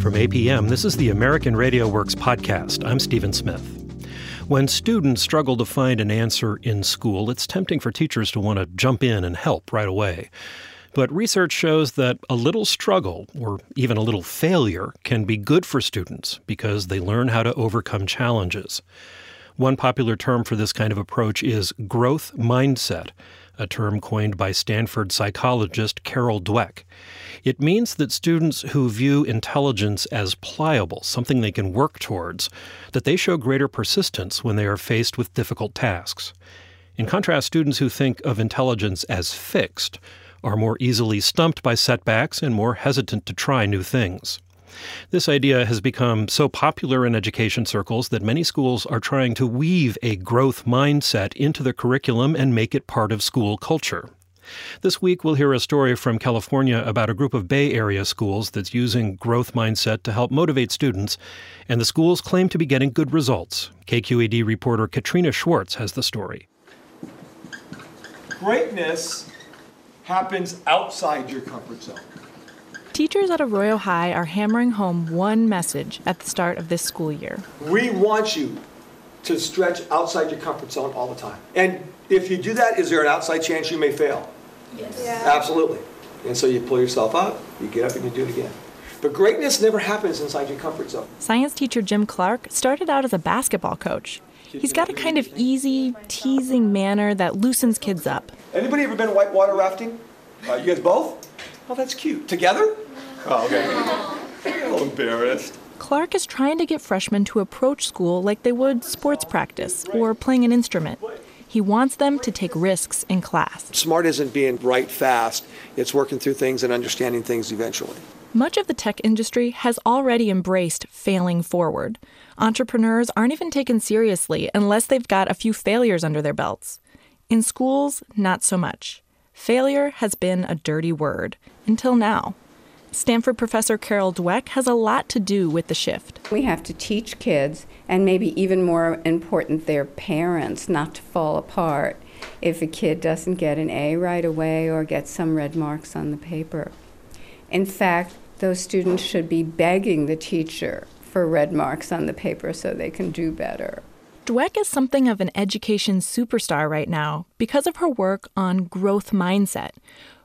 From APM, this is the American Radio Works podcast. I'm Stephen Smith. When students struggle to find an answer in school, it's tempting for teachers to want to jump in and help right away. But research shows that a little struggle, or even a little failure, can be good for students because they learn how to overcome challenges. One popular term for this kind of approach is growth mindset, a term coined by Stanford psychologist Carol Dweck. It means that students who view intelligence as pliable, something they can work towards, that they show greater persistence when they are faced with difficult tasks. In contrast, students who think of intelligence as fixed are more easily stumped by setbacks and more hesitant to try new things. This idea has become so popular in education circles that many schools are trying to weave a growth mindset into the curriculum and make it part of school culture. This week, we'll hear a story from California about a group of Bay Area schools that's using growth mindset to help motivate students, and the schools claim to be getting good results. KQED reporter Katrina Schwartz has the story. Greatness happens outside your comfort zone. Teachers at Arroyo High are hammering home one message at the start of this school year. We want you to stretch outside your comfort zone all the time. And if you do that, is there an outside chance you may fail? Yes. Yeah. Absolutely. And so you pull yourself up, you get up, and you do it again. But greatness never happens inside your comfort zone. Science teacher Jim Clark started out as a basketball coach. He's got a kind of easy, teasing manner that loosens kids up. Anybody ever been whitewater rafting? Uh, you guys both? Oh, that's cute. Together? Oh, okay. a little embarrassed. Clark is trying to get freshmen to approach school like they would sports practice or playing an instrument. He wants them to take risks in class. Smart isn't being bright fast, it's working through things and understanding things eventually. Much of the tech industry has already embraced failing forward. Entrepreneurs aren't even taken seriously unless they've got a few failures under their belts. In schools, not so much. Failure has been a dirty word until now. Stanford professor Carol Dweck has a lot to do with the shift. We have to teach kids, and maybe even more important, their parents, not to fall apart if a kid doesn't get an A right away or gets some red marks on the paper. In fact, those students should be begging the teacher for red marks on the paper so they can do better. Dweck is something of an education superstar right now because of her work on growth mindset.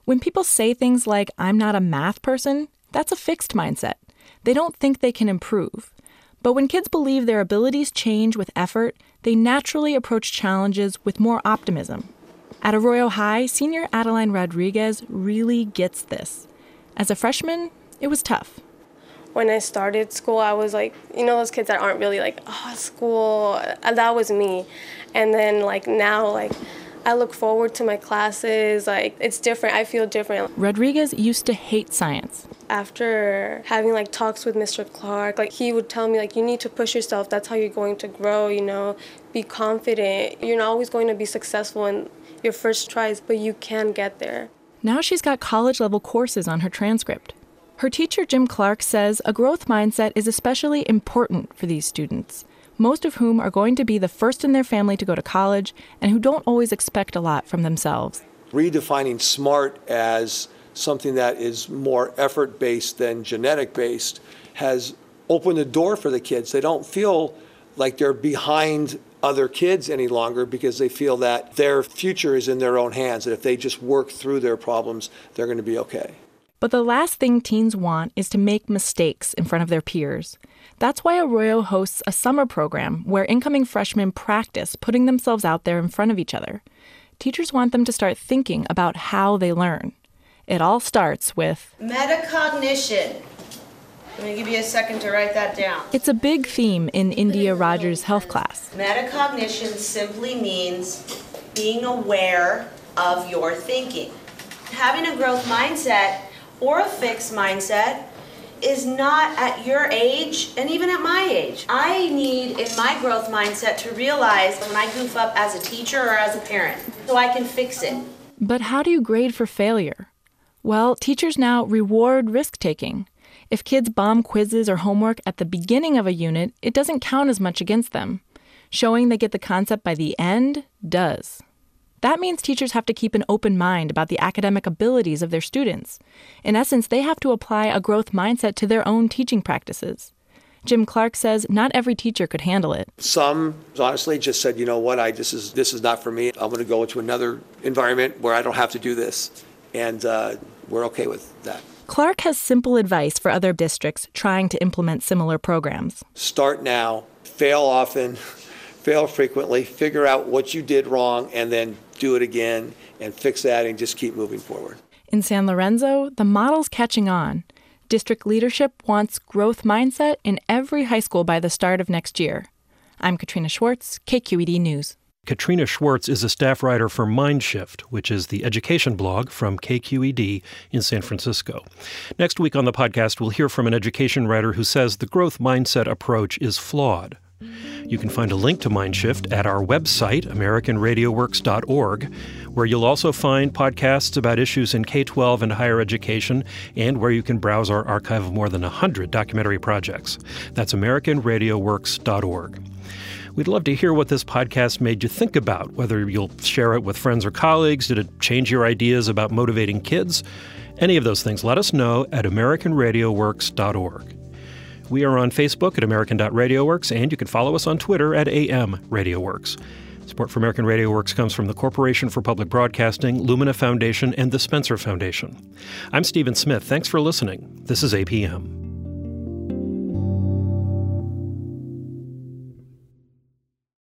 When people say things like, I'm not a math person, that's a fixed mindset. They don't think they can improve. But when kids believe their abilities change with effort, they naturally approach challenges with more optimism. At Arroyo High, senior Adeline Rodriguez really gets this. As a freshman, it was tough. When I started school, I was like, you know, those kids that aren't really like, oh, school. That was me. And then, like, now, like, I look forward to my classes. Like, it's different. I feel different. Rodriguez used to hate science. After having like talks with Mr. Clark, like he would tell me like you need to push yourself. That's how you're going to grow, you know. Be confident. You're not always going to be successful in your first tries, but you can get there. Now she's got college level courses on her transcript. Her teacher, Jim Clark, says a growth mindset is especially important for these students, most of whom are going to be the first in their family to go to college and who don't always expect a lot from themselves. Redefining SMART as something that is more effort based than genetic based has opened the door for the kids. They don't feel like they're behind other kids any longer because they feel that their future is in their own hands, that if they just work through their problems, they're going to be okay. But the last thing teens want is to make mistakes in front of their peers. That's why Arroyo hosts a summer program where incoming freshmen practice putting themselves out there in front of each other. Teachers want them to start thinking about how they learn. It all starts with metacognition. Let me give you a second to write that down. It's a big theme in India Rogers' health class. Metacognition simply means being aware of your thinking. Having a growth mindset or a fixed mindset is not at your age and even at my age. I need in my growth mindset to realize when I goof up as a teacher or as a parent so I can fix it. But how do you grade for failure? Well, teachers now reward risk taking. If kids bomb quizzes or homework at the beginning of a unit, it doesn't count as much against them. Showing they get the concept by the end does. That means teachers have to keep an open mind about the academic abilities of their students. In essence, they have to apply a growth mindset to their own teaching practices. Jim Clark says not every teacher could handle it. Some honestly just said, you know what, I this is this is not for me. I'm going to go into another environment where I don't have to do this, and uh, we're okay with that. Clark has simple advice for other districts trying to implement similar programs. Start now, fail often, fail frequently, figure out what you did wrong, and then do it again and fix that and just keep moving forward. In San Lorenzo, the model's catching on. District leadership wants growth mindset in every high school by the start of next year. I'm Katrina Schwartz, KQED News. Katrina Schwartz is a staff writer for Mindshift, which is the education blog from KQED in San Francisco. Next week on the podcast, we'll hear from an education writer who says the growth mindset approach is flawed. You can find a link to Mindshift at our website, AmericanRadioWorks.org, where you'll also find podcasts about issues in K 12 and higher education, and where you can browse our archive of more than 100 documentary projects. That's AmericanRadioWorks.org. We'd love to hear what this podcast made you think about, whether you'll share it with friends or colleagues. Did it change your ideas about motivating kids? Any of those things, let us know at AmericanRadioWorks.org. We are on Facebook at American.RadioWorks, and you can follow us on Twitter at AM RadioWorks. Support for American Radio Works comes from the Corporation for Public Broadcasting, Lumina Foundation, and the Spencer Foundation. I'm Stephen Smith. Thanks for listening. This is APM.